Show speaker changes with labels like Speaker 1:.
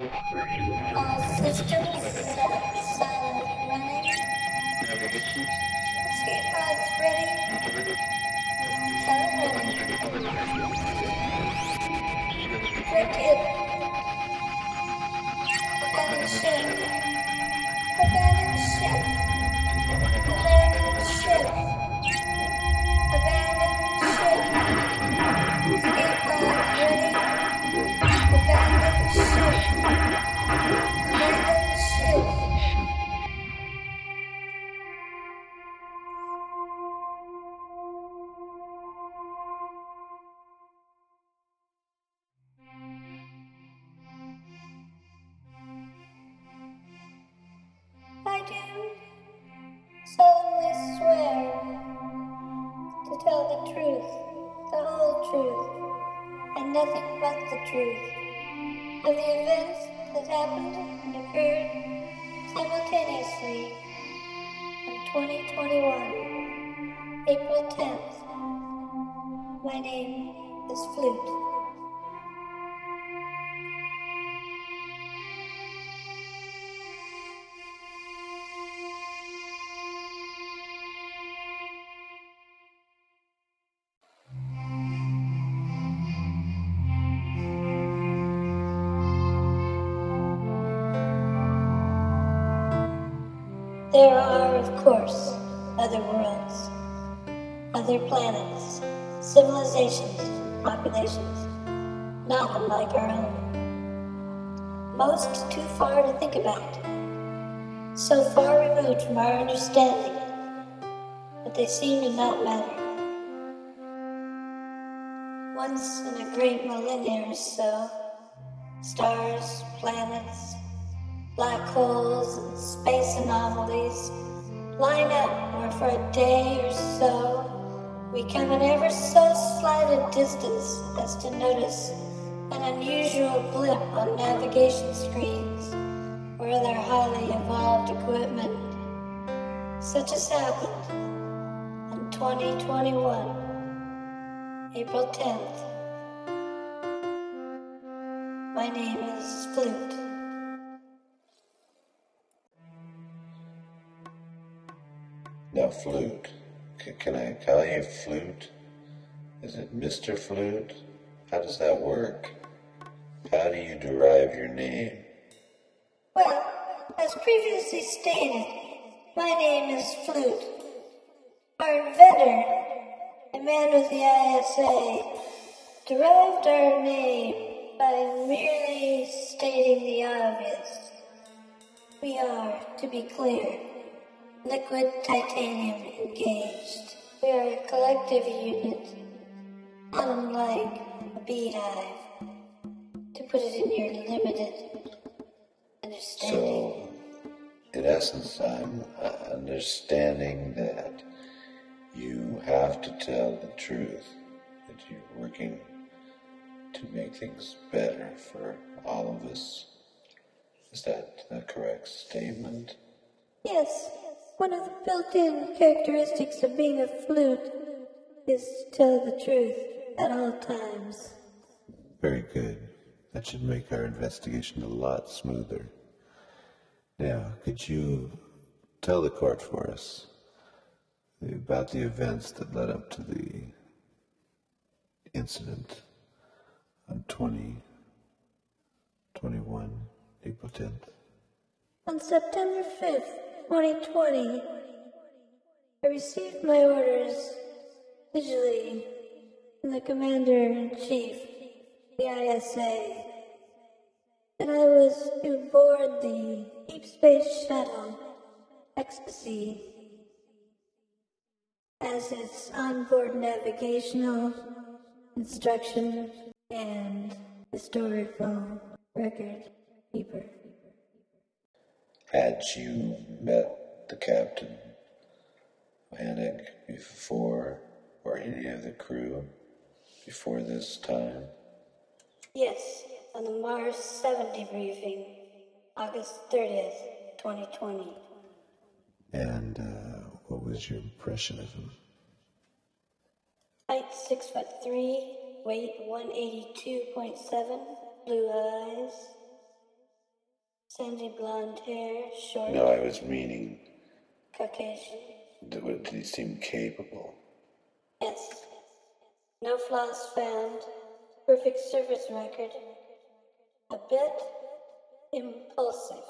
Speaker 1: All systems set, silent uh, running. Uh, Escape pods ready. Tell the truth, the whole truth, and nothing but the truth of the events that happened and occurred simultaneously in 2021, April 10th. My name is Flute. There are, of course, other worlds, other planets, civilizations, populations, not unlike our own. Most too far to think about, so far removed from our understanding, but they seem to not matter. Once in a great millennia or so, stars, planets, black holes and space anomalies line up where for a day or so we come an ever so slight a distance as to notice an unusual blip on navigation screens or other highly evolved equipment, such as happened in 2021, April 10th. My name is Flute.
Speaker 2: Flute. C- can I call you Flute? Is it Mr. Flute? How does that work? How do you derive your name?
Speaker 1: Well, as previously stated, my name is Flute. Our inventor, a man with the ISA, derived our name by merely stating the obvious. We are, to be clear, liquid titanium engaged. We are a collective unit, unlike a beehive. To put it in your limited understanding.
Speaker 2: So, in essence, I'm uh, understanding that you have to tell the truth, that you're working to make things better for all of us. Is that a correct statement?
Speaker 1: Yes, one of the built-in characteristics of being a flute is to tell the truth at all times.
Speaker 2: Very good. That should make our investigation a lot smoother. Now, could you tell the court for us about the events that led up to the incident on 20, 21, April 10th?
Speaker 1: On September 5th, 2020, I received my orders visually from the Commander-in-Chief, the ISA, and I was to board the Deep Space Shuttle Ecstasy as its onboard navigational, instruction, and historical record keeper.
Speaker 2: Had you met the captain, Vanek, before, or any of the crew before this time?
Speaker 1: Yes, on the Mars 70 briefing, August 30th, 2020.
Speaker 2: And uh, what was your impression of him?
Speaker 1: Height 6 foot 3, weight 182.7, blue eyes, Sandy blonde hair, short.
Speaker 2: No, I was meaning,
Speaker 1: Caucasian.
Speaker 2: did he seem capable?
Speaker 1: Yes. No flaws found. Perfect service record. A bit impulsive.